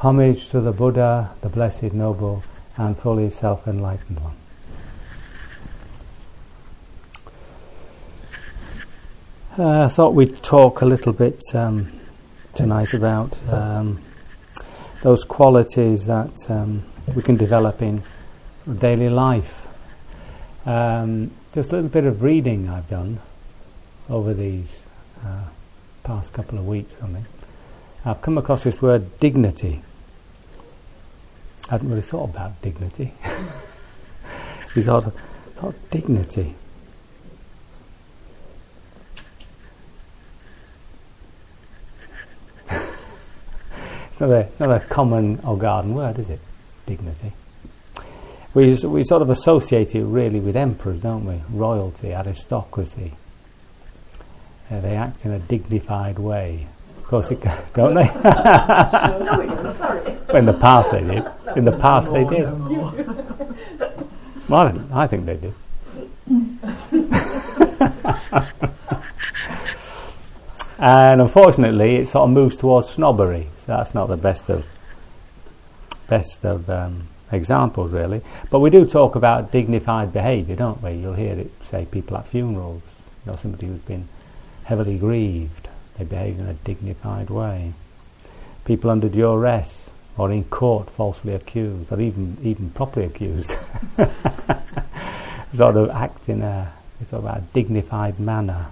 Homage to the Buddha, the Blessed Noble, and fully self enlightened one. Uh, I thought we'd talk a little bit um, tonight about um, those qualities that um, we can develop in daily life. Um, just a little bit of reading I've done over these uh, past couple of weeks, I think. I've come across this word dignity. I hadn't really thought about dignity. He thought, thought dignity. it's, not a, it's not a common or garden word, is it? Dignity. We, we sort of associate it really with emperors, don't we? Royalty, aristocracy. Uh, they act in a dignified way. Of course, it, don't they? no, sorry. in the past they did. In the past they did. Well, I think they did. and unfortunately, it sort of moves towards snobbery. So that's not the best of best of um, examples, really. But we do talk about dignified behaviour, don't we? You'll hear it say people at funerals. You know, somebody who's been heavily grieved. They behave in a dignified way. People under duress or in court falsely accused or even even properly accused. sort of act in a sort of a dignified manner.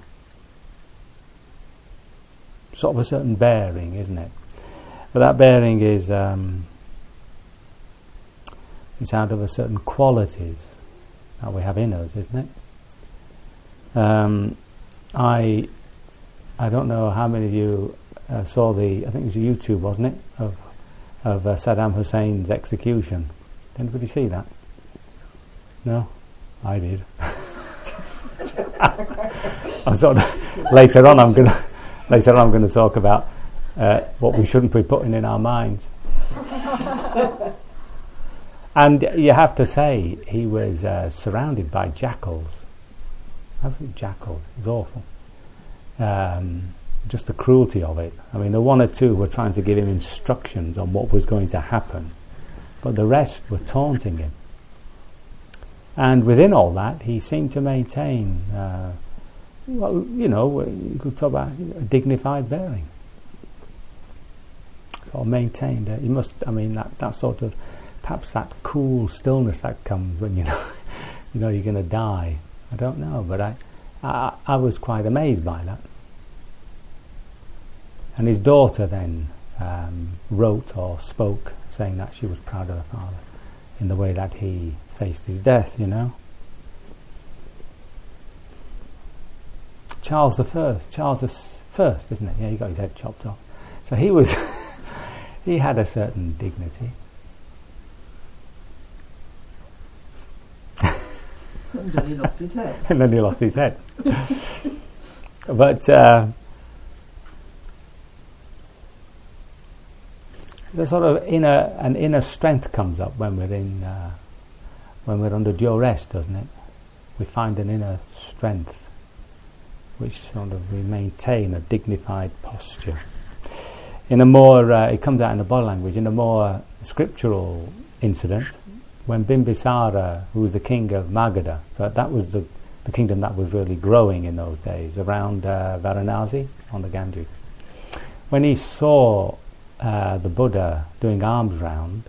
Sort of a certain bearing, isn't it? But that bearing is um, it's out of a certain qualities that we have in us, isn't it? Um, I I don't know how many of you uh, saw the I think it was YouTube, wasn't it, of of uh, Saddam Hussein's execution. Did anybody see that? No, I did. I thought later on I'm gonna later on I'm going to talk about uh, what we shouldn't be putting in our minds. and you have to say he was uh, surrounded by jackals. Absolute jackals. It was awful. Um, just the cruelty of it. I mean, the one or two were trying to give him instructions on what was going to happen, but the rest were taunting him. And within all that, he seemed to maintain, uh, well, you know, you could talk about a dignified bearing. Sort of maintained. Uh, he must, I mean, that, that sort of, perhaps that cool stillness that comes when you know, you know, you're going to die. I don't know, but I, I, I was quite amazed by that. And his daughter then um, wrote or spoke saying that she was proud of her father in the way that he faced his death, you know. Charles the First, Charles the First, isn't it? Yeah, he got his head chopped off. So he was, he had a certain dignity. And then he lost his head. but uh, the sort of inner an inner strength comes up when we're in uh, when we're under duress, doesn't it? We find an inner strength which sort of we maintain a dignified posture. In a more, uh, it comes out in the body language, in a more scriptural incident, when Bimbisara, who was the king of Magadha, so that was the, the kingdom that was really growing in those days, around uh, Varanasi on the Ganges. When he saw uh, the Buddha doing alms round,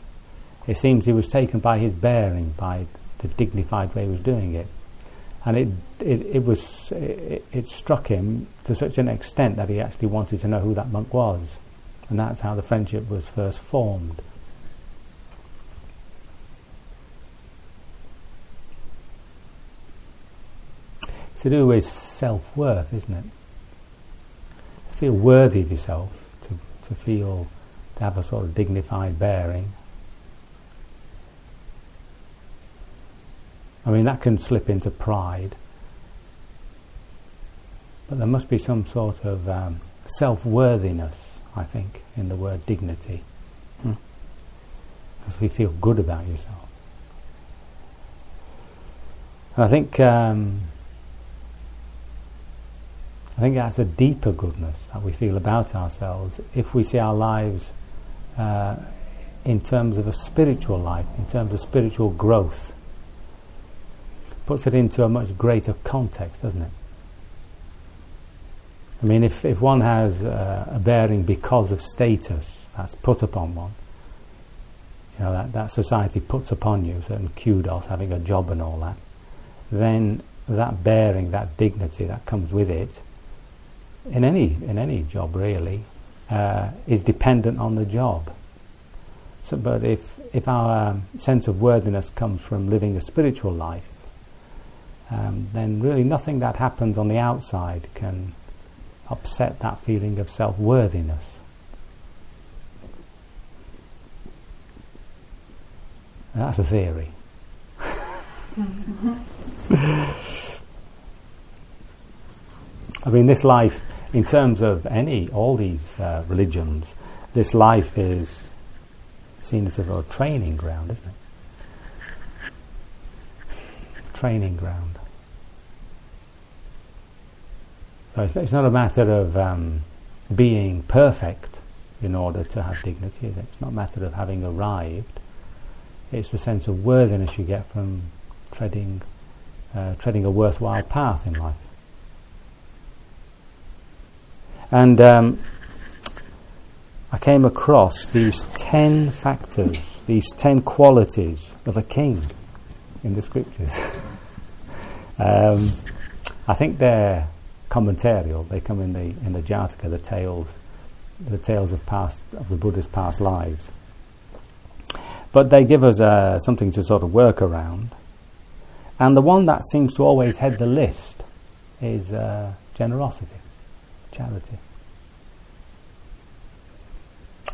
it seems he was taken by his bearing, by the dignified way he was doing it. And it, it, it was, it, it struck him to such an extent that he actually wanted to know who that monk was. And that's how the friendship was first formed. It's to do with self worth, isn't it? To feel worthy of yourself, to, to feel to have a sort of dignified bearing. I mean, that can slip into pride. But there must be some sort of um, self worthiness, I think, in the word dignity. Hmm. Because we feel good about yourself. And I think. Um, I think that's a deeper goodness that we feel about ourselves if we see our lives uh, in terms of a spiritual life, in terms of spiritual growth. Puts it into a much greater context, doesn't it? I mean, if, if one has uh, a bearing because of status that's put upon one, you know, that, that society puts upon you, certain kudos, having a job and all that, then that bearing, that dignity that comes with it, in any in any job really uh, is dependent on the job. So, but if if our um, sense of worthiness comes from living a spiritual life, um, then really nothing that happens on the outside can upset that feeling of self worthiness. That's a theory. I mean, this life in terms of any, all these uh, religions, this life is seen as a sort of training ground, isn't it? Training ground. So it's, it's not a matter of um, being perfect in order to have dignity, it? It's not a matter of having arrived. It's the sense of worthiness you get from treading, uh, treading a worthwhile path in life. And um, I came across these ten factors, these ten qualities of a king in the scriptures. um, I think they're commentarial. They come in the in the Jataka, the tales, the tales of past of the Buddha's past lives. But they give us uh, something to sort of work around. And the one that seems to always head the list is uh, generosity charity.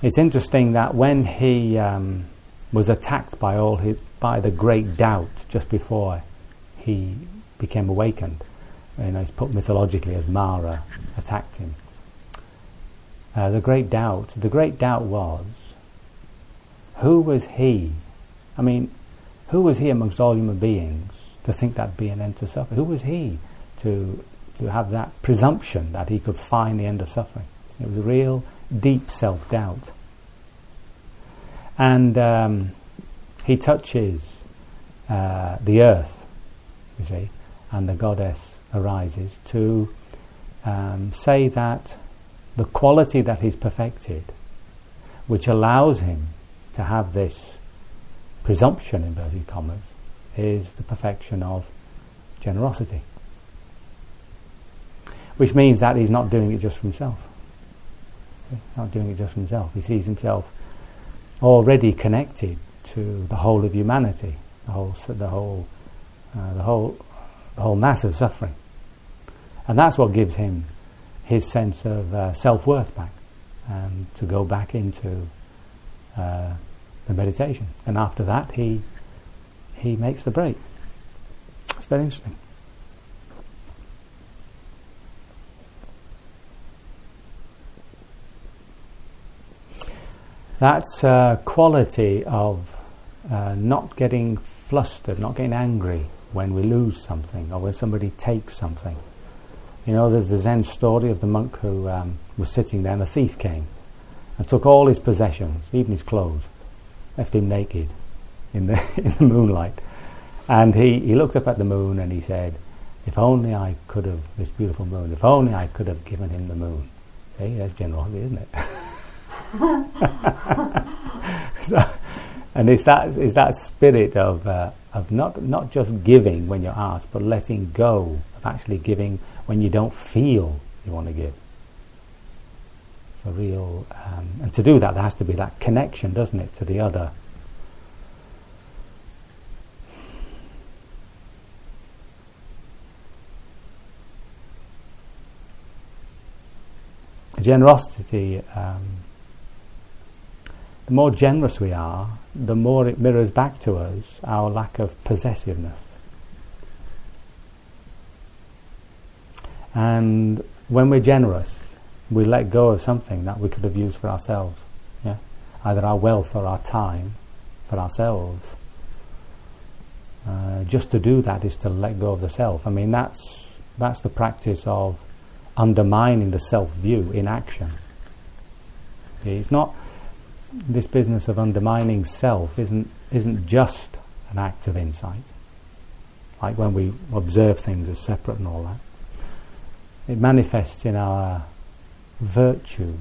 It's interesting that when he um, was attacked by all his, by the great doubt just before he became awakened, you know, it's put mythologically as Mara attacked him. Uh, the great doubt, the great doubt was, who was he? I mean, who was he amongst all human beings to think that'd be an end to suffering? Who was he to to have that presumption that he could find the end of suffering. It was real deep self doubt. And um, he touches uh, the earth, you see, and the goddess arises to um, say that the quality that he's perfected, which allows him to have this presumption, in inverted commas, is the perfection of generosity which means that he's not doing it just for himself. He's not doing it just for himself. He sees himself already connected to the whole of humanity, the whole, the whole, uh, the whole, the whole mass of suffering, and that's what gives him his sense of uh, self worth back, and to go back into uh, the meditation. And after that, he he makes the break. It's very interesting. That's a quality of uh, not getting flustered, not getting angry when we lose something or when somebody takes something. You know, there's the Zen story of the monk who um, was sitting there and a thief came and took all his possessions, even his clothes, left him naked in the, in the moonlight. And he, he looked up at the moon and he said, If only I could have, this beautiful moon, if only I could have given him the moon. See, that's generosity, isn't it? so, and it's that it's that spirit of uh, of not not just giving when you're asked, but letting go of actually giving when you don't feel you want to give. It's a real, um, and to do that, there has to be that connection, doesn't it, to the other. Generosity. Um, the more generous we are, the more it mirrors back to us our lack of possessiveness. And when we're generous, we let go of something that we could have used for ourselves. Yeah? Either our wealth or our time for ourselves. Uh, just to do that is to let go of the self. I mean, that's, that's the practice of undermining the self view in action. It's not this business of undermining self isn't isn't just an act of insight, like when we observe things as separate and all that. It manifests in our virtues.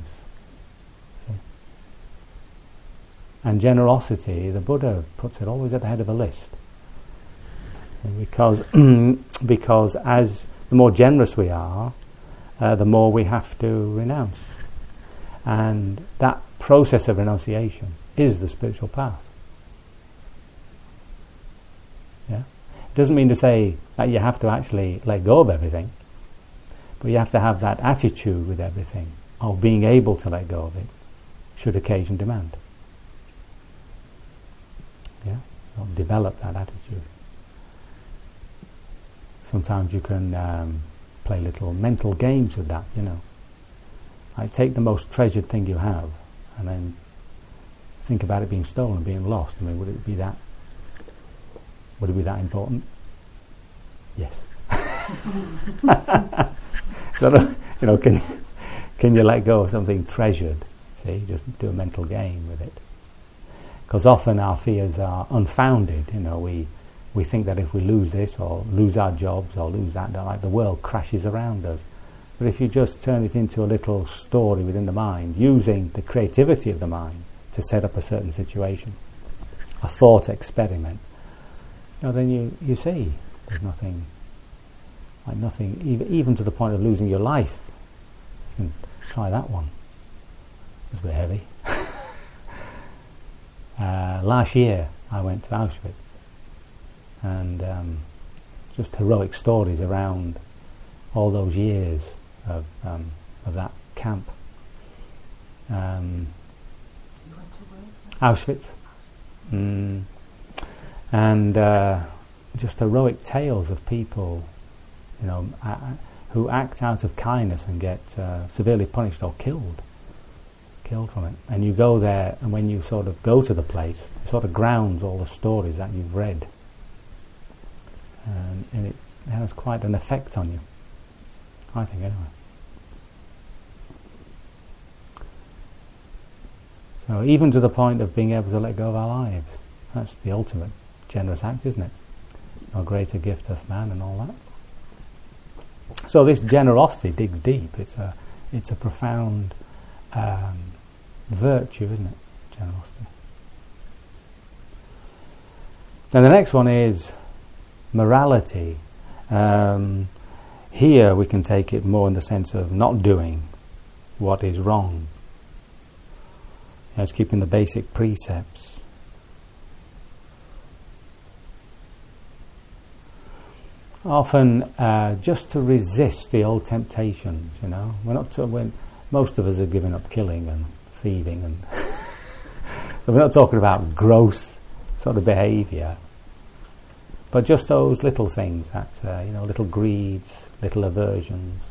And generosity, the Buddha puts it always at the head of a list. Because, because as the more generous we are, uh, the more we have to renounce. And that process of renunciation is the spiritual path. Yeah? It doesn't mean to say that you have to actually let go of everything, but you have to have that attitude with everything of being able to let go of it, should occasion demand. Yeah? develop that attitude. Sometimes you can um, play little mental games with that, you know. Like take the most treasured thing you have and then think about it being stolen, being lost. I mean, would it be that? Would it be that important? Yes. so, you know, can can you let go of something treasured? See, just do a mental game with it. Because often our fears are unfounded. You know, we we think that if we lose this or lose our jobs or lose that, like the world crashes around us. But if you just turn it into a little story within the mind, using the creativity of the mind to set up a certain situation, a thought experiment, you know, then you, you see there's nothing, like nothing, even, even to the point of losing your life. You can try that one. It's a bit heavy. uh, last year I went to Auschwitz and um, just heroic stories around all those years of, um, of that camp. Um, Auschwitz. Mm. And uh, just heroic tales of people, you know, uh, who act out of kindness and get uh, severely punished or killed, killed from it. And you go there, and when you sort of go to the place, it sort of grounds all the stories that you've read, and, and it has quite an effect on you. I think anyway. So even to the point of being able to let go of our lives, that's the ultimate generous act, isn't it? No greater gift hath man and all that. So this generosity digs deep. It's a, it's a profound um, virtue, isn't it? Generosity. Then the next one is morality. Um, here we can take it more in the sense of not doing what is wrong. It's keeping the basic precepts. Often, uh, just to resist the old temptations, you know, we're not to, when most of us are giving up killing and thieving, and so we're not talking about gross sort of behaviour, but just those little things that uh, you know, little greeds, little aversions,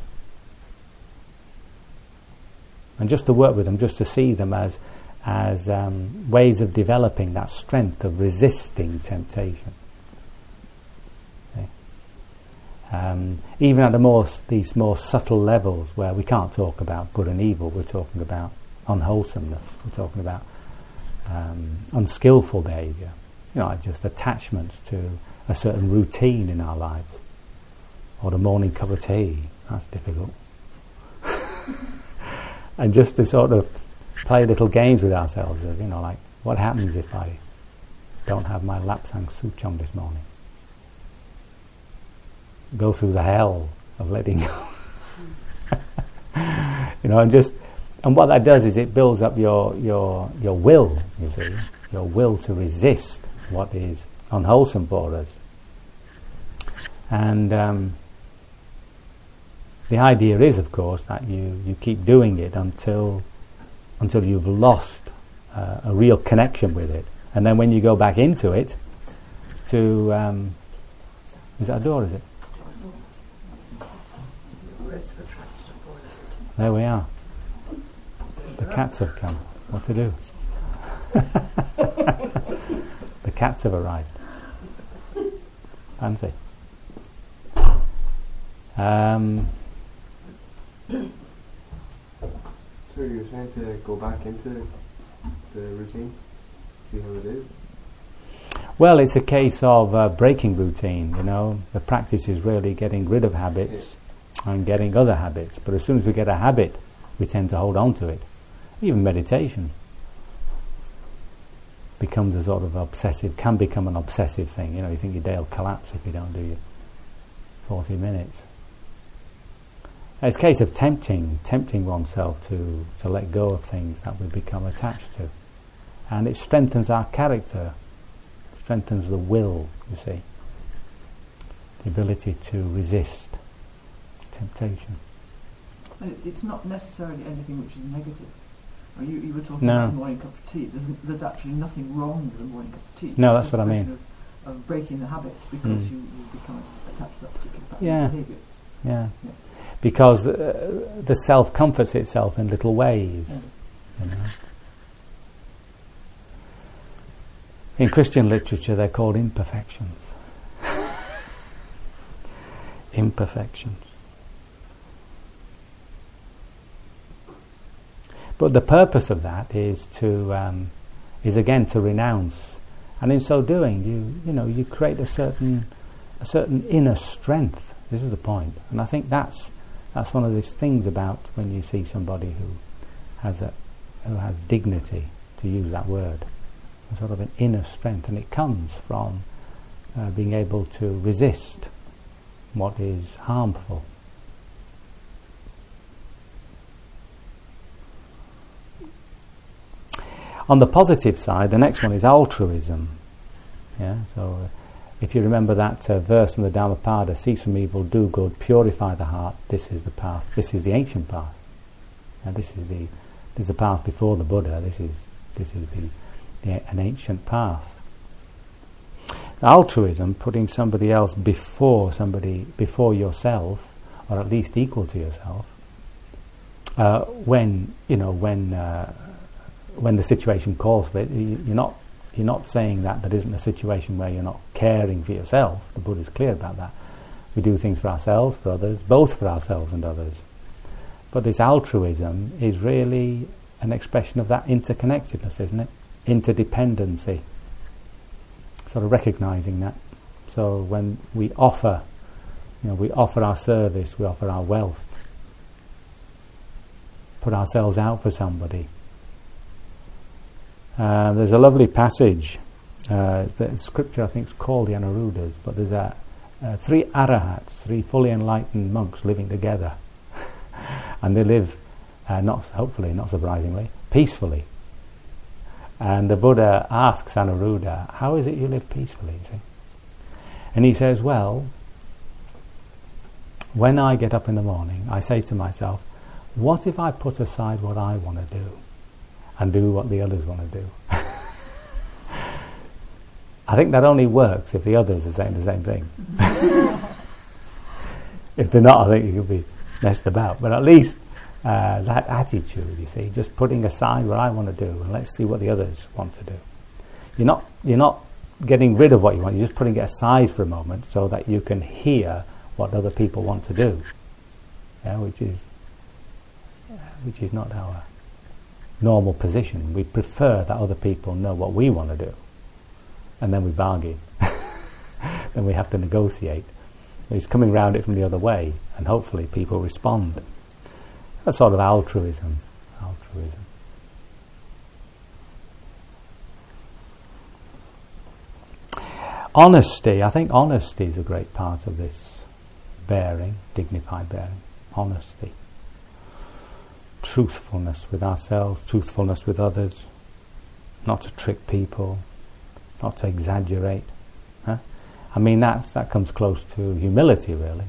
and just to work with them, just to see them as as um, ways of developing that strength of resisting temptation. Um, even at the more these more subtle levels where we can't talk about good and evil, we're talking about unwholesomeness. We're talking about um, unskillful behaviour. You know, just attachments to a certain routine in our lives, or the morning cup of tea. That's difficult. and just to sort of play little games with ourselves of, you know, like, what happens if I don't have my lapsang souchong this morning? Go through the hell of letting go. you know, and just, and what that does is it builds up your, your, your will, you see, your will to resist what is unwholesome for us. And um, the idea is, of course, that you, you keep doing it until until you've lost uh, a real connection with it. And then when you go back into it, to um, is that a door? Is it? There we are. The cats have come. What to do? the cats have arrived. Fancy. Um, So you're trying to go back into the routine, see how it is. well, it's a case of uh, breaking routine. You know, the practice is really getting rid of habits and getting other habits. But as soon as we get a habit, we tend to hold on to it. Even meditation becomes a sort of obsessive, can become an obsessive thing. You know, you think your day will collapse if you don't do your 40 minutes. It's a case of tempting, tempting oneself to, to let go of things that we become attached to. And it strengthens our character, strengthens the will, you see. The ability to resist temptation. And it's not necessarily anything which is negative. Well, you, you were talking No. about a morning cup of tea. There's, there's actually nothing wrong with a morning cup of tea. No, that's what I mean. Of, of breaking the habit because Mm. you, you become attached to that particular pattern Yeah. of behaviour. Yeah. Yeah. Because uh, the self comforts itself in little ways. Yeah. You know. In Christian literature, they're called imperfections. imperfections. But the purpose of that is to um, is again to renounce, and in so doing, you you know you create a certain a certain inner strength. This is the point, and I think that's that's one of these things about when you see somebody who has a who has dignity, to use that word, a sort of an inner strength, and it comes from uh, being able to resist what is harmful. On the positive side, the next one is altruism. Yeah, so uh, if you remember that uh, verse from the Dhammapada, cease from evil, do good, purify the heart. This is the path. This is the ancient path. And this is the this is the path before the Buddha. This is this is the, the an ancient path. Altruism, putting somebody else before somebody before yourself, or at least equal to yourself. Uh, when you know when uh, when the situation calls for it, you- you're not you're not saying that there isn't a situation where you're not caring for yourself. The Buddha's clear about that. We do things for ourselves, for others, both for ourselves and others. But this altruism is really an expression of that interconnectedness, isn't it? Interdependency. Sort of recognizing that. So when we offer, you know, we offer our service, we offer our wealth, put ourselves out for somebody. Uh, there's a lovely passage. Uh, the scripture I think is called the Anuruddhas, but there's a, uh, three arahats, three fully enlightened monks living together, and they live, uh, not hopefully, not surprisingly, peacefully. And the Buddha asks Anuruddha, "How is it you live peacefully?" And he says, "Well, when I get up in the morning, I say to myself, what if I put aside what I want to do and do what the others want to do?" I think that only works if the others are saying the same thing. if they're not, I think you could be messed about. But at least uh, that attitude, you see, just putting aside what I want to do and let's see what the others want to do. You're not, you're not getting rid of what you want, you're just putting it aside for a moment so that you can hear what other people want to do, yeah, which is which is not our normal position. We prefer that other people know what we want to do, and then we bargain. then we have to negotiate. It's coming round it from the other way, and hopefully people respond. That's sort of altruism. Altruism. Honesty. I think honesty is a great part of this bearing, dignified bearing. Honesty. Truthfulness with ourselves, truthfulness with others. Not to trick people, not to exaggerate. Huh? I mean, that's, that comes close to humility, really,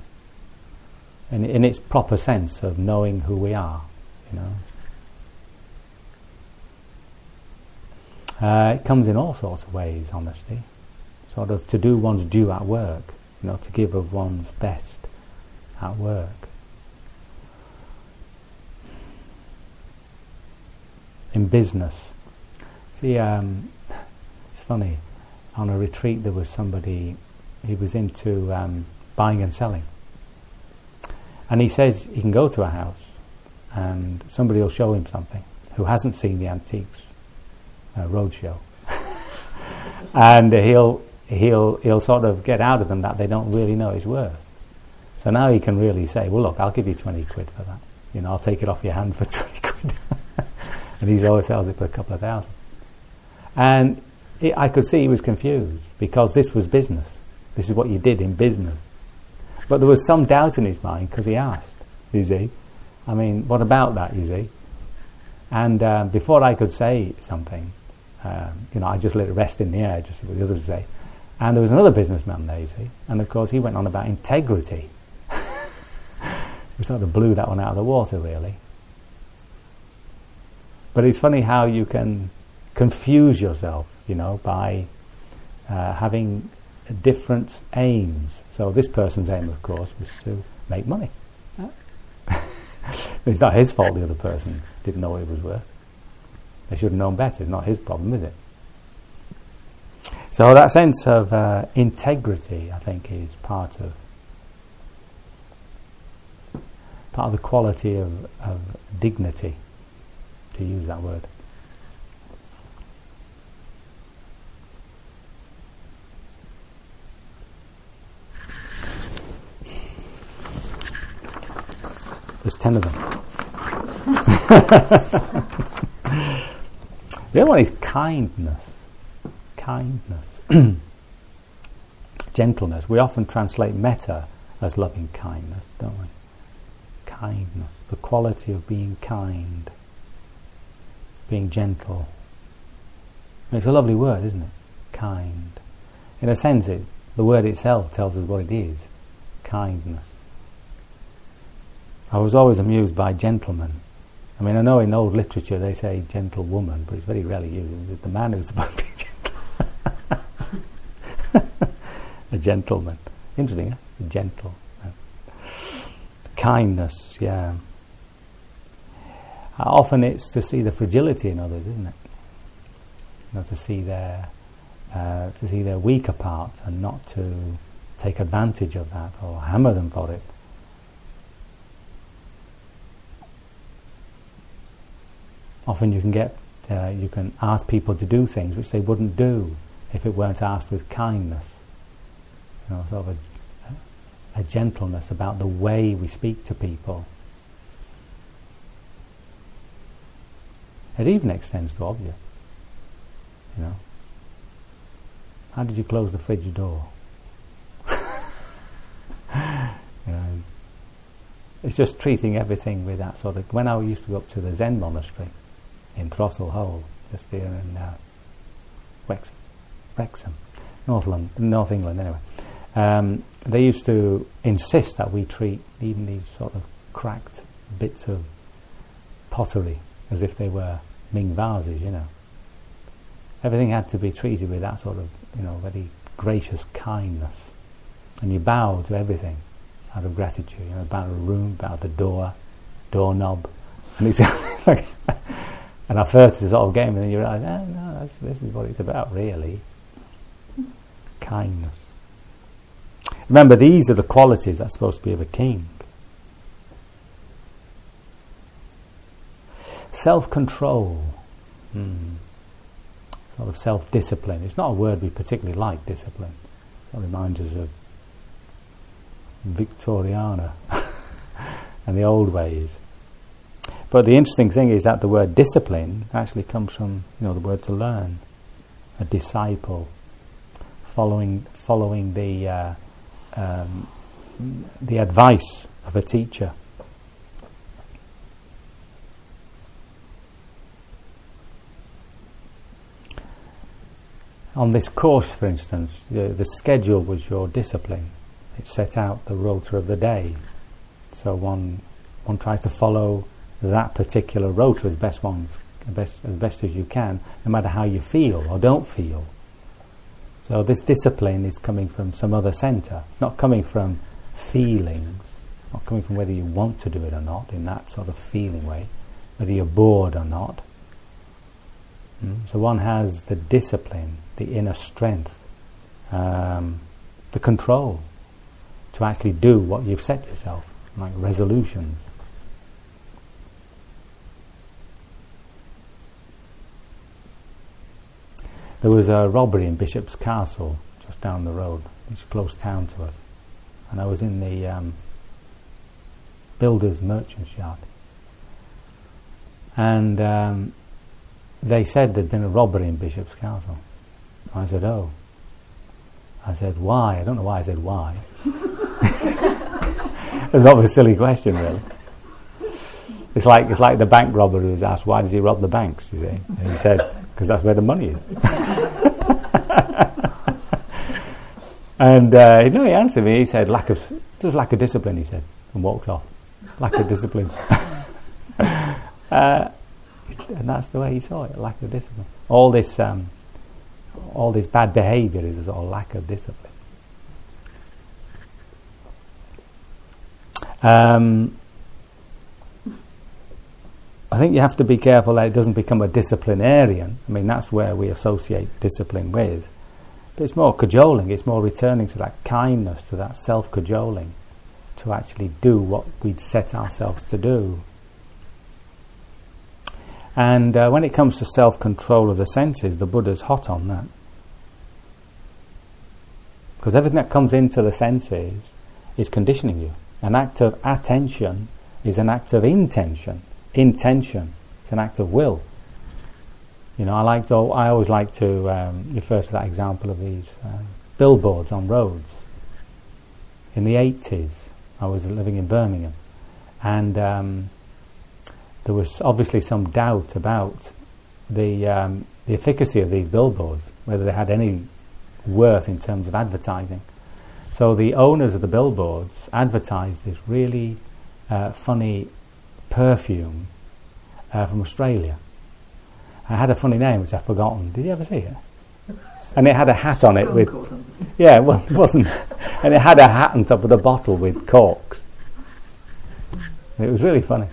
in, in its proper sense of knowing who we are, you know. Uh, it comes in all sorts of ways, honesty. Sort of to do one's due at work, you know, to give of one's best at work. In business. See, um, it's funny, on a retreat there was somebody, he was into um, buying and selling. And he says he can go to a house and somebody will show him something who hasn't seen the antiques uh, roadshow. and he'll, he'll, he'll sort of get out of them that they don't really know his worth. So now he can really say, well, look, I'll give you 20 quid for that. You know, I'll take it off your hand for 20 quid. and he always sells it for a couple of thousand. And it, I could see he was confused because this was business. This is what you did in business. But there was some doubt in his mind because he asked, you see. I mean, what about that, you see? And uh, before I could say something, um, you know, I just let it rest in the air, just what the others would say. And there was another businessman there, you see, and of course he went on about integrity. we sort of blew that one out of the water, really. But it's funny how you can confuse yourself, you know, by uh, having different aims. So this person's aim, of course, was to make money. it's not his fault the other person didn't know what it was worth. They should have known better. It's not his problem, is it? So that sense of uh, integrity, I think, is part of part of the quality of, of dignity, to use that word. There's ten of them. the other one is kindness. Kindness. Gentleness. We often translate metta as loving kindness, don't we? Kindness. The quality of being kind. Being gentle. it's a lovely word, isn't it? Kind. In a sense, it, the word itself tells us what it is. Kindness. I was always amused by gentlemen. I mean, I know in old literature they say gentlewoman, but it's very rarely used. It's the man who's supposed to be gentle. a gentleman. Interesting, eh? Gentle. Kindness, yeah. Uh, often it's to see the fragility in others, isn't it? You know, to see their uh, to see their weaker part and not to take advantage of that or hammer them for it. often you can get uh, you can ask people to do things which they wouldn't do if it weren't asked with kindness. You know, sort of a, a gentleness about the way we speak to people. It even extends to objects. You know, how did you close the fridge door? you know, it's just treating everything with that sort of. When I used to go up to the Zen monastery, in Throssel Hole, just here in uh, Wexham, Wrexham, North London, North England anyway. Um, they used to insist that we treat even these sort of cracked bits of pottery as if they were Ming vases, you know. Everything had to be treated with that sort of, you know, very gracious kindness. And you bow to everything out of gratitude. You know, bow to a room, bow to a door, doorknob. And it's like and at first it's all game, and then you realise, oh, no, this is what it's about, really. Kindness. Remember, these are the qualities that's supposed to be of a king. Self control. Hmm. Sort of self discipline. It's not a word we particularly like, discipline. It reminds us of Victoriana and the old ways. But the interesting thing is that the word discipline actually comes from you know the word to learn, a disciple, following following the uh, um, the advice of a teacher. On this course, for instance, the, the schedule was your discipline. It set out the rota of the day. So one one tries to follow that particular rota as best one best, as best as you can, no matter how you feel or don't feel. So this discipline is coming from some other centre. It's not coming from feelings, not coming from whether you want to do it or not, in that sort of feeling way, whether you're bored or not. Mm? So one has the discipline, the inner strength, um, the control to actually do what you've set yourself, like resolutions. There was a robbery in Bishop's Castle, just down the road, it's a close town to us. And I was in the um, builder's merchant's yard. And um, they said there'd been a robbery in Bishop's Castle. I said, oh. I said, why? I don't know why I said why. it's not a silly question, really. It's like, it's like the bank robber who was asked, why does he rob the banks, you see? And he said, because that's where the money is. and uh, no, he answered me. He said, "Lack of just lack of discipline." He said, and walked off. Lack of discipline. uh, and that's the way he saw it. Lack of discipline. All this, um, all this bad behaviour is a lack of discipline. Um, I think you have to be careful that it doesn't become a disciplinarian. I mean, that's where we associate discipline with. But it's more cajoling, it's more returning to that kindness, to that self cajoling, to actually do what we'd set ourselves to do. And uh, when it comes to self control of the senses, the Buddha's hot on that. Because everything that comes into the senses is conditioning you. An act of attention is an act of intention intention. It's an act of will. You know, I like to, I always like to um, refer to that example of these um, billboards on roads. In the 80s, I was living in Birmingham, and um, there was obviously some doubt about the um, the efficacy of these billboards, whether they had any worth in terms of advertising. So the owners of the billboards advertised this really uh, funny perfume uh, from Australia. It had a funny name which I've forgotten. Did you ever see it? And it had a hat on it with. Yeah, well, it wasn't. and it had a hat on top of the bottle with corks. It was really funny.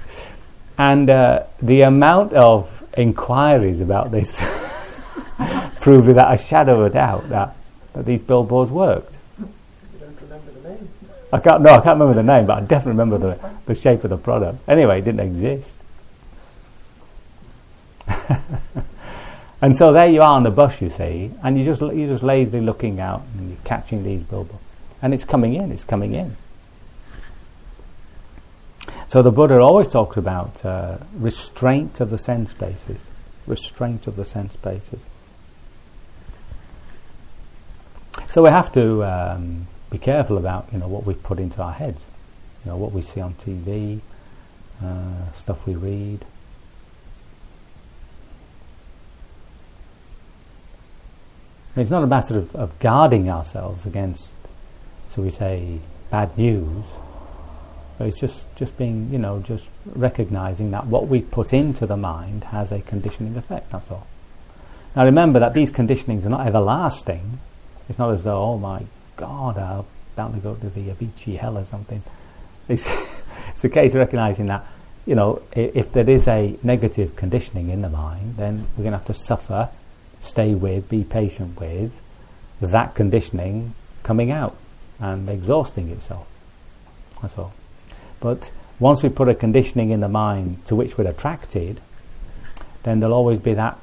And uh, the amount of inquiries about this proved without a shadow of a doubt that, that these billboards worked. I can't. No, I can't remember the name, but I definitely remember the, the shape of the product. Anyway, it didn't exist. and so there you are on the bus, you see, and you just you're just lazily looking out and you're catching these billboards, and it's coming in. It's coming in. So the Buddha always talks about uh, restraint of the sense bases, restraint of the sense bases. So we have to. Um, be careful about you know what we put into our heads, you know what we see on TV, uh, stuff we read. It's not a matter of, of guarding ourselves against, so we say, bad news. But it's just, just being, you know, just recognizing that what we put into the mind has a conditioning effect, that's all. Now remember that these conditionings are not everlasting. It's not as though, oh my God, I'm bound to go to the Avici hell or something. It's, it's a case of recognizing that, you know, if, if there is a negative conditioning in the mind, then we're going to have to suffer, stay with, be patient with that conditioning coming out and exhausting itself. That's all. But once we put a conditioning in the mind to which we're attracted, then there'll always be that.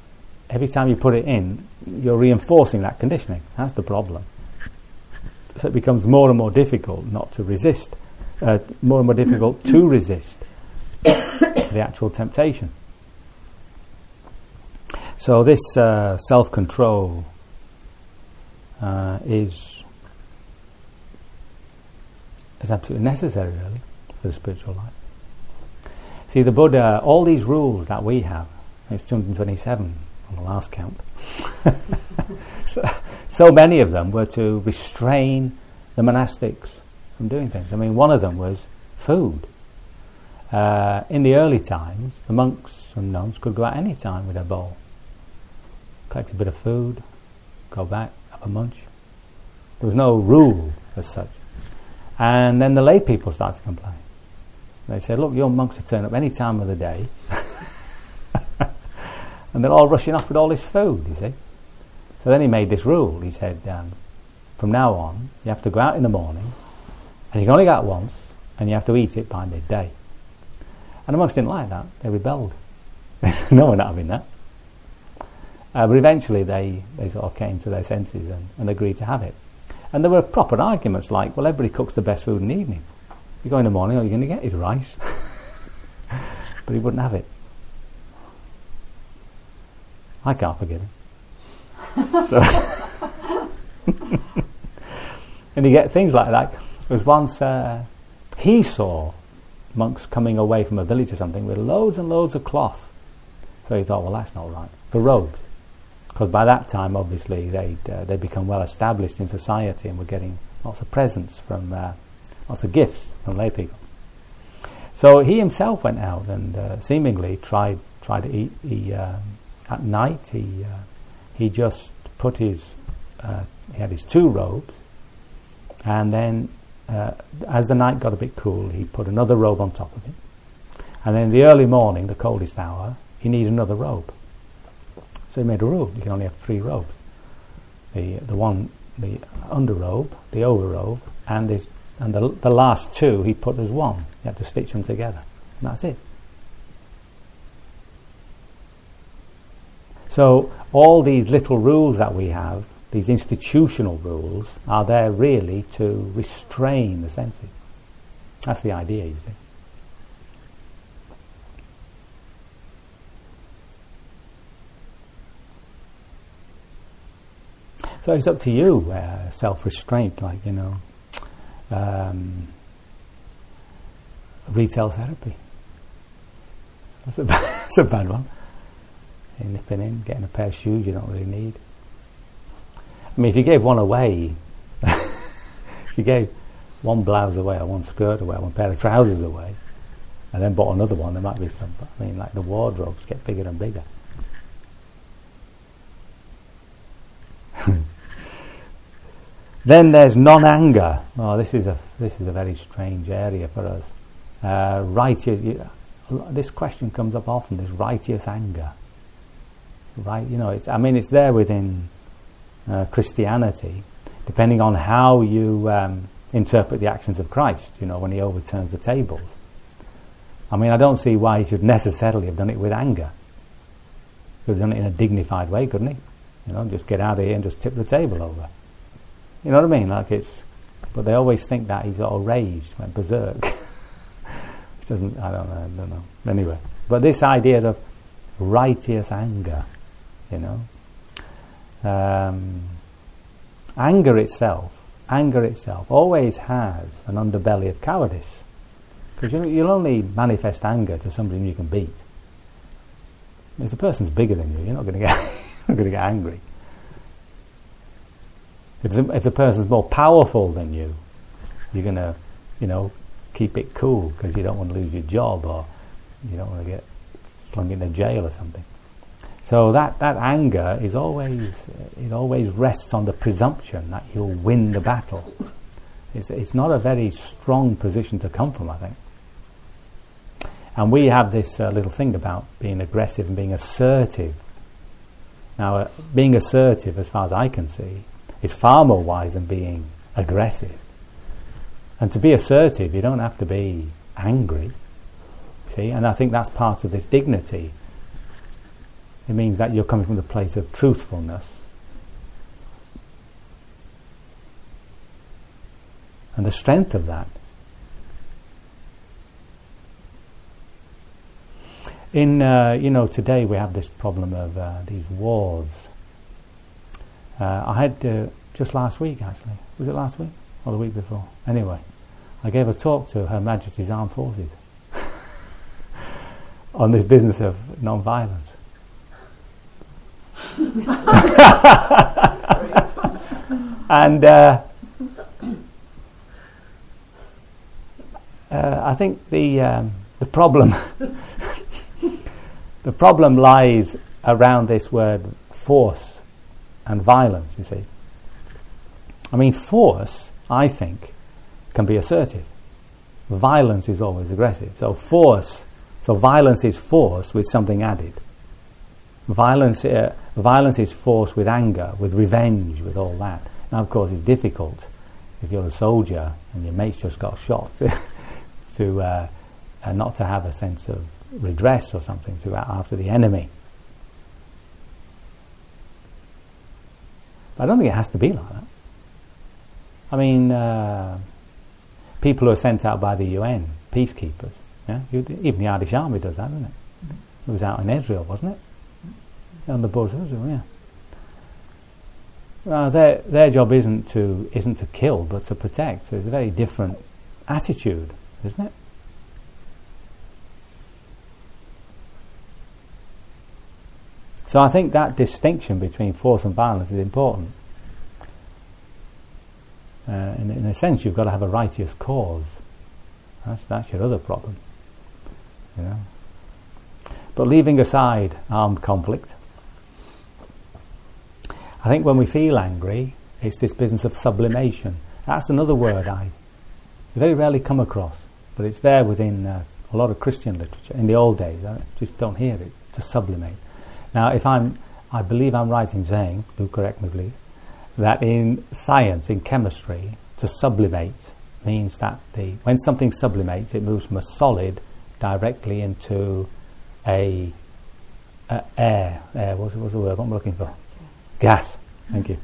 Every time you put it in, you're reinforcing that conditioning. That's the problem so it becomes more and more difficult not to resist, uh, more and more difficult to resist the actual temptation. So this uh, self-control uh, is is absolutely necessary, really, the spiritual life. See, the Buddha, all these rules that we have, it's 227 on the last count. so, so many of them were to restrain the monastics from doing things. I mean, one of them was food. Uh, in the early times, the monks and nuns could go out any time with their bowl, collect a bit of food, go back, have a munch. There was no rule as such. And then the lay people started to complain. They said, look, your monks are turning up any time of the day. and they're all rushing off with all this food, you see. So then he made this rule. He said, um, from now on, you have to go out in the morning, and you can only go out once, and you have to eat it by midday. And the monks didn't like that. They rebelled. They said, no, we're not having that. Uh, but eventually they, they sort of came to their senses and, and agreed to have it. And there were proper arguments like, well, everybody cooks the best food in the evening. You go in the morning, all you're going to get is rice. but he wouldn't have it. I can't forgive him. and you get things like that. There was once uh, he saw monks coming away from a village or something with loads and loads of cloth. So he thought, well, that's not right. For robes. Because by that time, obviously, they'd, uh, they'd become well established in society and were getting lots of presents from, uh, of gifts from lay people. So he himself went out and uh, seemingly tried, tried to eat. He, um, at night, he, uh, he just put his, uh, he had his two robes, and then uh, as the night got a bit cool, he put another robe on top of it. And then in the early morning, the coldest hour, he needed another robe. So he made a rule: you can only have three robes. The the one, the underrobe, the overrobe, and this, and the the last two he put as one. You have to stitch them together, and that's it. So all these little rules that we have, these institutional rules, are there really to restrain the senses. That's the idea, you see. So it's up to you, uh, self-restraint, like you know, um, retail therapy. That's a, bad, that's a bad one. You're nipping in, getting a pair of shoes you don't really need. I mean, if you gave one away, if you gave one blouse away, or one skirt away, or one pair of trousers away, and then bought another one, there might be some. I mean, like the wardrobes get bigger and bigger. Then there's non-anger. Oh, this is a this is a very strange area for us. Uh, righteous. This question comes up often. This righteous anger. Right, you know. It's. I mean, it's there within uh, Christianity, depending on how you um, interpret the actions of Christ. You know, when he overturns the tables. I mean, I don't see why he should necessarily have done it with anger. He could have done it in a dignified way, couldn't he? You know, just get out of here and just tip the table over. You know what I mean? Like it's, but they always think that he's all raged, went berserk. Which doesn't, I don't know, I don't know. Anyway, but this idea of righteous anger, you know, um, anger itself, anger itself always has an underbelly of cowardice. Because you know, you'll only manifest anger to somebody you can beat. If the person's bigger than you, you're not going to get, not going to get angry. If the, if the person's more powerful than you, you're going to, you know, keep it cool because you don't want to lose your job or you don't want to get flung into jail or something. So that, that anger is always, it always rests on the presumption that you'll win the battle. It's, it's not a very strong position to come from, I think. And we have this uh, little thing about being aggressive and being assertive. Now, uh, being assertive, as far as I can see, is far more wise than being aggressive. And to be assertive, you don't have to be angry. See, and I think that's part of this dignity. It means that you're coming from the place of truthfulness. And the strength of that. In, uh, you know, today we have this problem of uh, these wars uh, I had uh, just last week, actually. Was it last week or the week before? Anyway, I gave a talk to Her Majesty's Armed Forces on this business of non-violence. and uh, uh, I think the um, the problem the problem lies around this word force and violence, you see. I mean, force, I think, can be assertive. Violence is always aggressive. So, force, so violence is force with something added. Violence, uh, violence is force with anger, with revenge, with all that. Now, of course, it's difficult if you're a soldier and your mate's just got shot to uh, uh, not to have a sense of redress or something to after the enemy. But I don't think it has to be like that. I mean, uh, people who are sent out by the UN, peacekeepers, yeah? even the Irish Army does that, doesn't it? It was out in Israel, wasn't it? On the borders of Israel, yeah. Well, their their job isn't to isn't to kill, but to protect. So it's a very different attitude, isn't it? So I think that distinction between force and violence is important. Uh, in, in, a sense, you've got to have a righteous cause. That's, that's your other problem. You know. But leaving aside armed conflict, I think when we feel angry, it's this business of sublimation. That's another word I very rarely come across, but it's there within uh, a lot of Christian literature. In the old days, I just don't hear it, to sublimate. Now, if I'm, I believe I'm right in saying, do correct me please, that in science, in chemistry, to sublimate means that the when something sublimates, it moves from a solid directly into a, a air. Air. What's, what's the word? What am I looking for? Gas. Thank you.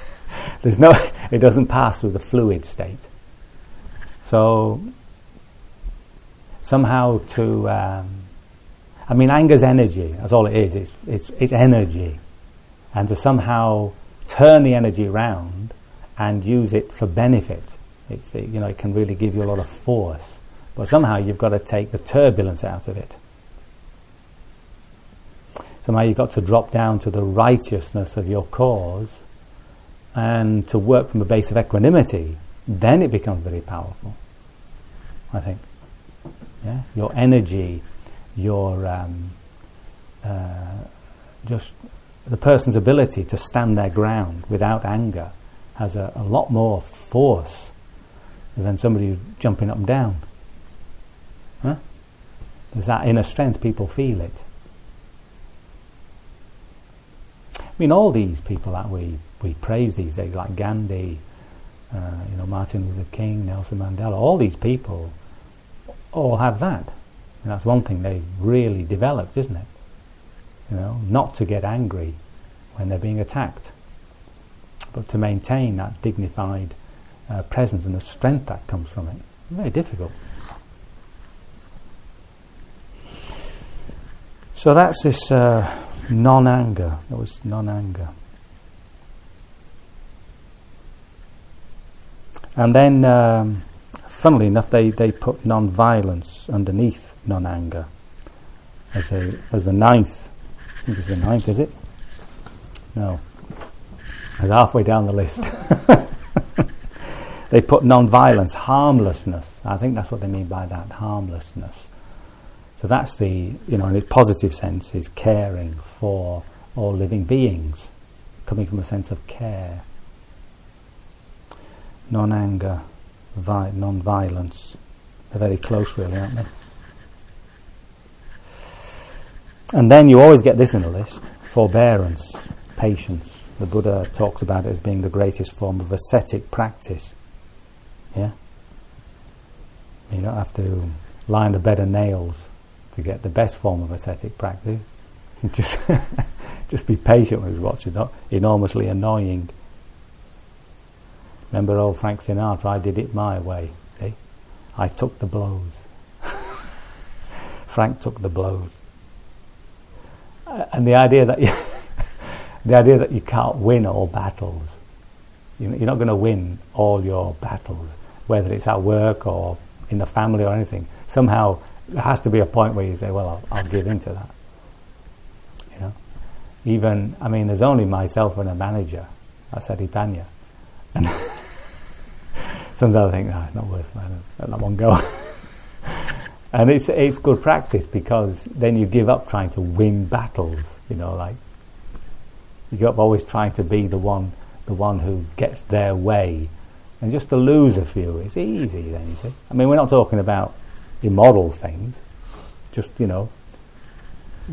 There's no. It doesn't pass through the fluid state. So somehow to um, I mean, anger's energy. That's all it is. It's, it's, it's energy. And to somehow turn the energy around and use it for benefit, it's, you know, it can really give you a lot of force. But somehow you've got to take the turbulence out of it. Somehow you've got to drop down to the righteousness of your cause and to work from a base of equanimity. Then it becomes very powerful, I think. Yeah? Your energy your um, uh, just the person's ability to stand their ground without anger has a, a, lot more force than somebody who's jumping up and down. Huh? There's that inner strength, people feel it. I mean, all these people that we, we praise these days, like Gandhi, uh, you know, Martin Luther King, Nelson Mandela, all these people all have that. And that's one thing they've really developed, isn't it? You know, not to get angry when they're being attacked, but to maintain that dignified uh, presence and the strength that comes from it. Very difficult. So that's this uh, non-anger. That was non-anger. And then, um, funnily enough, they, they put non-violence underneath non-anger as, a, as the ninth. I think it's the ninth, is it? No. It's halfway down the list. they put non-violence, harmlessness. I think that's what they mean by that, harmlessness. So that's the, you know, in its positive sense, is caring for all living beings, coming from a sense of care. Non-anger, vi- non-violence. They're very close, really, aren't they? And then you always get this in the list forbearance, patience. The Buddha talks about it as being the greatest form of ascetic practice. Yeah? You don't have to line the bed of nails to get the best form of ascetic practice. just, just be patient with what's enormously annoying. Remember old Frank Sinatra, I did it my way. See? I took the blows. Frank took the blows and the idea that you the idea that you can't win all battles. You you're not going to win all your battles, whether it's at work or in the family or anything. Somehow there has to be a point where you say, "Well, I'll, I'll give in to that." You know, even I mean, there's only myself and a manager. That's Satipanya, and sometimes I think, "No, it's not worth that one go." and it's it's good practice because then you give up trying to win battles. You know, like you give up always trying to be the one the one who gets their way, and just to lose a few, it's easy. Then you see. I mean, we're not talking about immoral things. Just you know,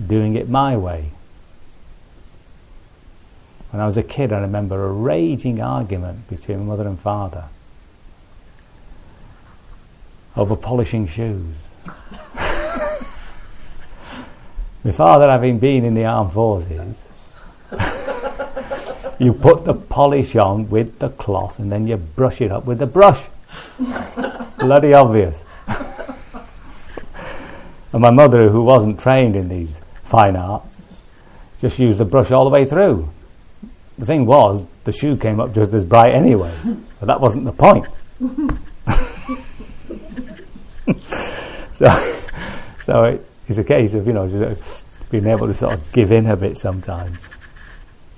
doing it my way. When I was a kid, I remember a raging argument between mother and father over polishing shoes. My father, having been in the armed forces, you put the polish on with the cloth and then you brush it up with the brush. Bloody obvious. and my mother, who wasn't trained in these fine arts, just used the brush all the way through. The thing was, the shoe came up just as bright anyway, but that wasn't the point. So, so it, it's a case of you know just uh, being able to sort of give in a bit sometimes.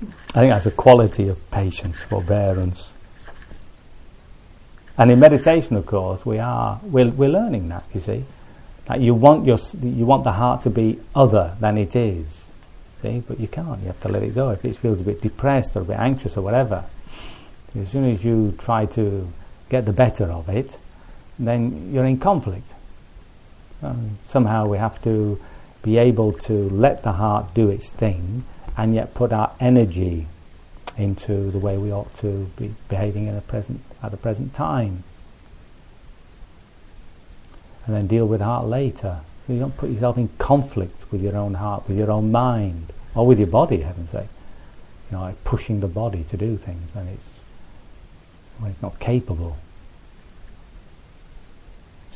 I think that's a quality of patience, forbearance. And in meditation, of course, we are we're, we're learning that. You see, like you want your you want the heart to be other than it is. See, but you can't. You have to let it go. If it feels a bit depressed or a bit anxious or whatever, as soon as you try to get the better of it, then you're in conflict. Um, somehow we have to be able to let the heart do its thing and yet put our energy into the way we ought to be behaving in the present, at the present time. And then deal with heart later. So you don't put yourself in conflict with your own heart, with your own mind, or with your body, heaven's sake. You know, like pushing the body to do things when it's when it's not capable.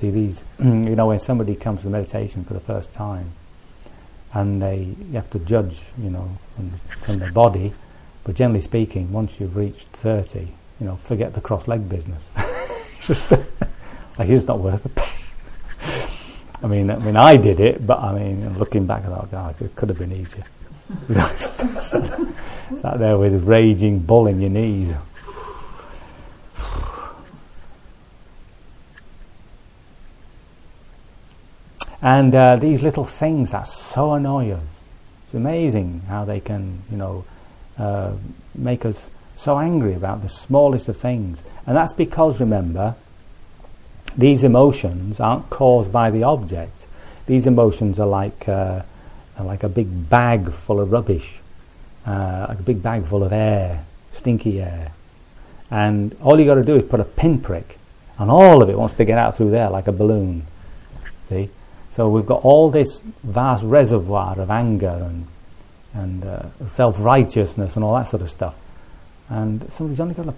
See these, mm, you know, when somebody comes to meditation for the first time, and they you have to judge, you know, from, from their body. But generally speaking, once you've reached thirty, you know, forget the cross leg business. it's just like it's not worth the pain. I mean, I mean, I did it, but I mean, looking back, I thought, God, it could have been easier. Sat there with raging bull in your knees. And uh, these little things that so annoy us. It's amazing how they can, you know, uh, make us so angry about the smallest of things. And that's because, remember, these emotions aren't caused by the object. These emotions are like, uh, are like a big bag full of rubbish, uh, like a big bag full of air, stinky air. And all you've got to do is put a pinprick, and all of it wants to get out through there like a balloon. See? So we've got all this vast reservoir of anger and and uh, self-righteousness and all that sort of stuff. And somebody's only got to,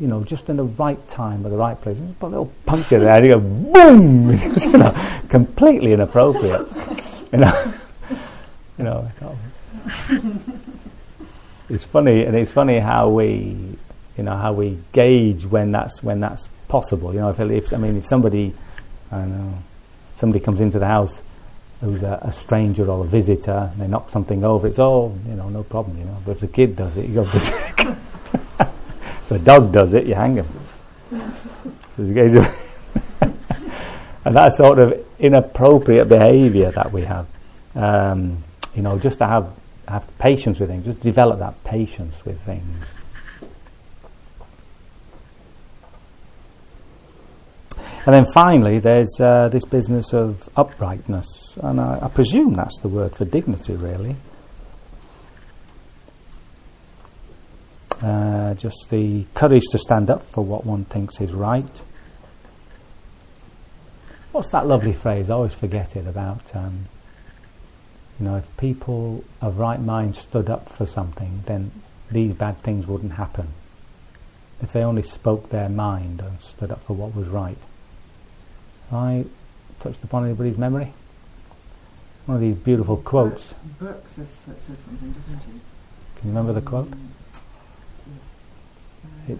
you know, just in the right time at the right place, put a little puncture there, and you go boom, you know, completely inappropriate. you know, you know. It's funny, and it's funny how we, you know, how we gauge when that's when that's possible. You know, if, if I mean, if somebody, I don't know somebody comes into the house who's a, a, stranger or a visitor, and they knock something over, it's all, you know, no problem, you know. But if the kid does it, you go berserk. if the dog does it, you hang him. and that sort of inappropriate behaviour that we have, um, you know, just to have, have patience with things, just develop that patience with things. And then finally, there's uh, this business of uprightness, and I, I presume that's the word for dignity, really. Uh, just the courage to stand up for what one thinks is right. What's that lovely phrase? I always forget it about, um, you know, if people of right mind stood up for something, then these bad things wouldn't happen. If they only spoke their mind and stood up for what was right. I touched upon anybody's memory? One of these beautiful quotes. Burke says, says something, doesn't he? Can you remember the quote? Um, It,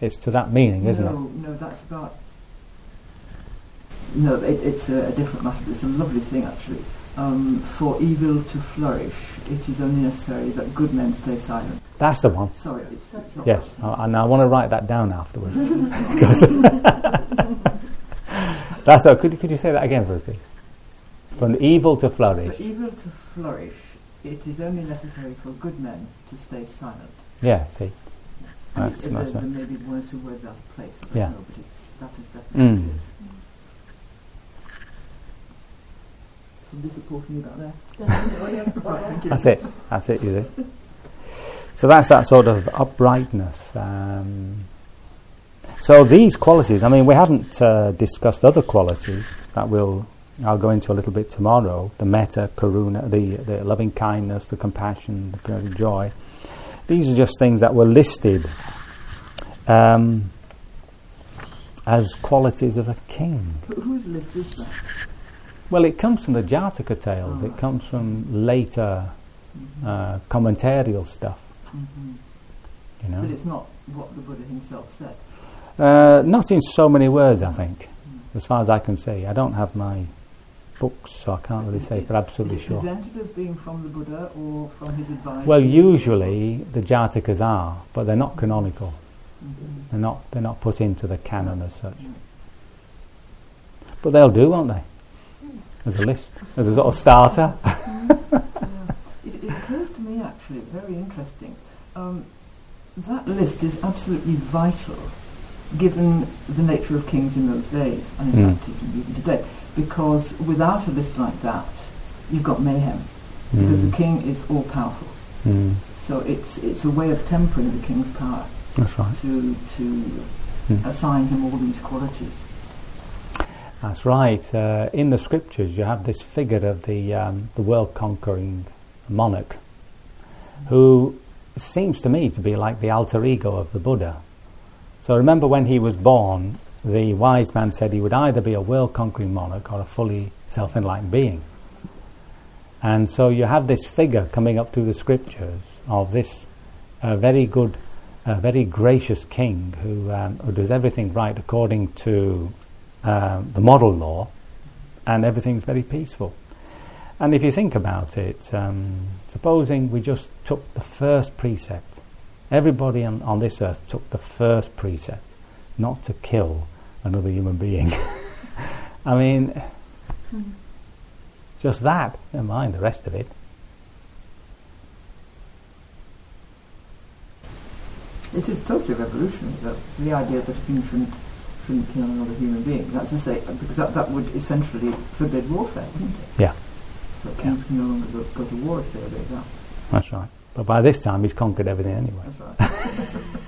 it's to that meaning, isn't it? No, no, that's about. No, it, it's a, a different matter. It's a lovely thing, actually. Um, for evil to flourish, it is only necessary that good men stay silent. That's the one. Sorry, it's, it's not. Yes, I- and I want to write that down afterwards. That's all. Could, could you say that again for please? From evil to flourish. For evil to flourish, it is only necessary for good men to stay silent. Yeah, see. And That's it- nice, there, there may be one or two words out of place. I Yeah. know, but it's, that is definitely Mm. it is. Somebody supporting you back there? Right, thank you. That's it. That's it, you see. So that's that sort of uprightness. Um, so these qualities, I mean, we haven't uh, discussed other qualities that we'll, I'll go into a little bit tomorrow. The metta, karuna, the, the loving kindness, the compassion, the joy. These are just things that were listed um, as qualities of a king. Who- Whose list is that? Well, it comes from the Jataka tales. Oh. It comes from later Mhm. uh, commentarial stuff. Mhm. You know, But it's not what the Buddha himself said. Uh, not in so many words. I think, as far as I can see, I don't have my books, so I can't really say for absolutely Is it sure. presented as being from the Buddha or from his advisor? Well, usually the Jatakas are, but they're not canonical. Mhm. They're not. They're not put into the canon as such. But they'll do, won't they? As a list, as a sort of starter. Yeah. It, it occurs to me actually, very interesting. Um, that list is absolutely vital given the nature of kings in those days, and in Mm. fact even today, because without a list like that, you've got mayhem, because Mm. the king is all powerful. Mm. So it's, it's a way of tempering the king's power That's right. to, to Mm. assign him all these qualities. That's right. Uh, in the scriptures, you have this figure of the um, the world conquering monarch, who seems to me to be like the alter ego of the Buddha. So remember when he was born, the wise man said he would either be a world conquering monarch or a fully self enlightened being. And so you have this figure coming up through the scriptures of this uh, very good, uh, very gracious king who, um, who does everything right according to um, the model law, and everything's very peaceful. And if you think about it, um, supposing we just took the first precept, everybody on, on this earth took the first precept, not to kill another human being. I mean, just that, never mind the rest of it. It is totally revolutionary, that the idea that a human shouldn't, shouldn't kill another human being. That's to say, uh, because that, that would essentially forbid warfare, wouldn't it? Yeah. So kings can no longer go, go to war if they obey that. That's right. But by this time, he's conquered everything anyway. Right.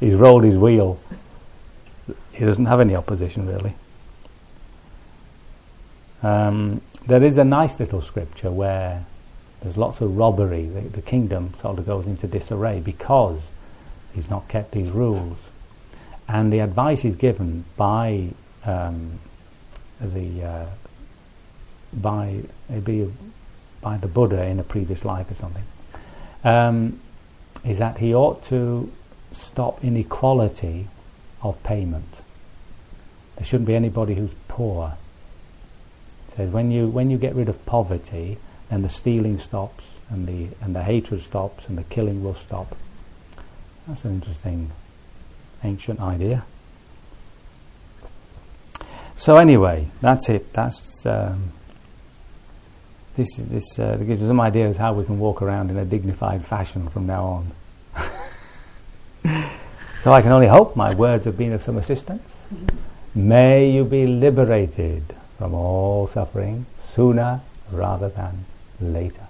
He's rolled his wheel. He doesn't have any opposition, really. Um, there is a nice little scripture where there's lots of robbery. The, the kingdom sort of goes into disarray because he's not kept these rules. And the advice is given by um, the uh, by maybe by the Buddha in a previous life or something. Um, is that he ought to stop inequality of payment. There shouldn't be anybody who's poor. It says when you when you get rid of poverty, then the stealing stops and the and the hatred stops and the killing will stop. That's an interesting ancient idea. So anyway, that's it. That's um, this this uh, gives us some ideas how we can walk around in a dignified fashion from now on. so I can only hope my words have been of some assistance. May you be liberated from all suffering sooner rather than later.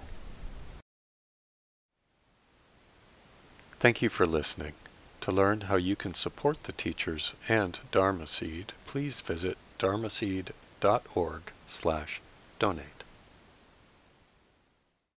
Thank you for listening. To learn how you can support the teachers and Dharma Seed, please visit dharmaseed.org slash donate.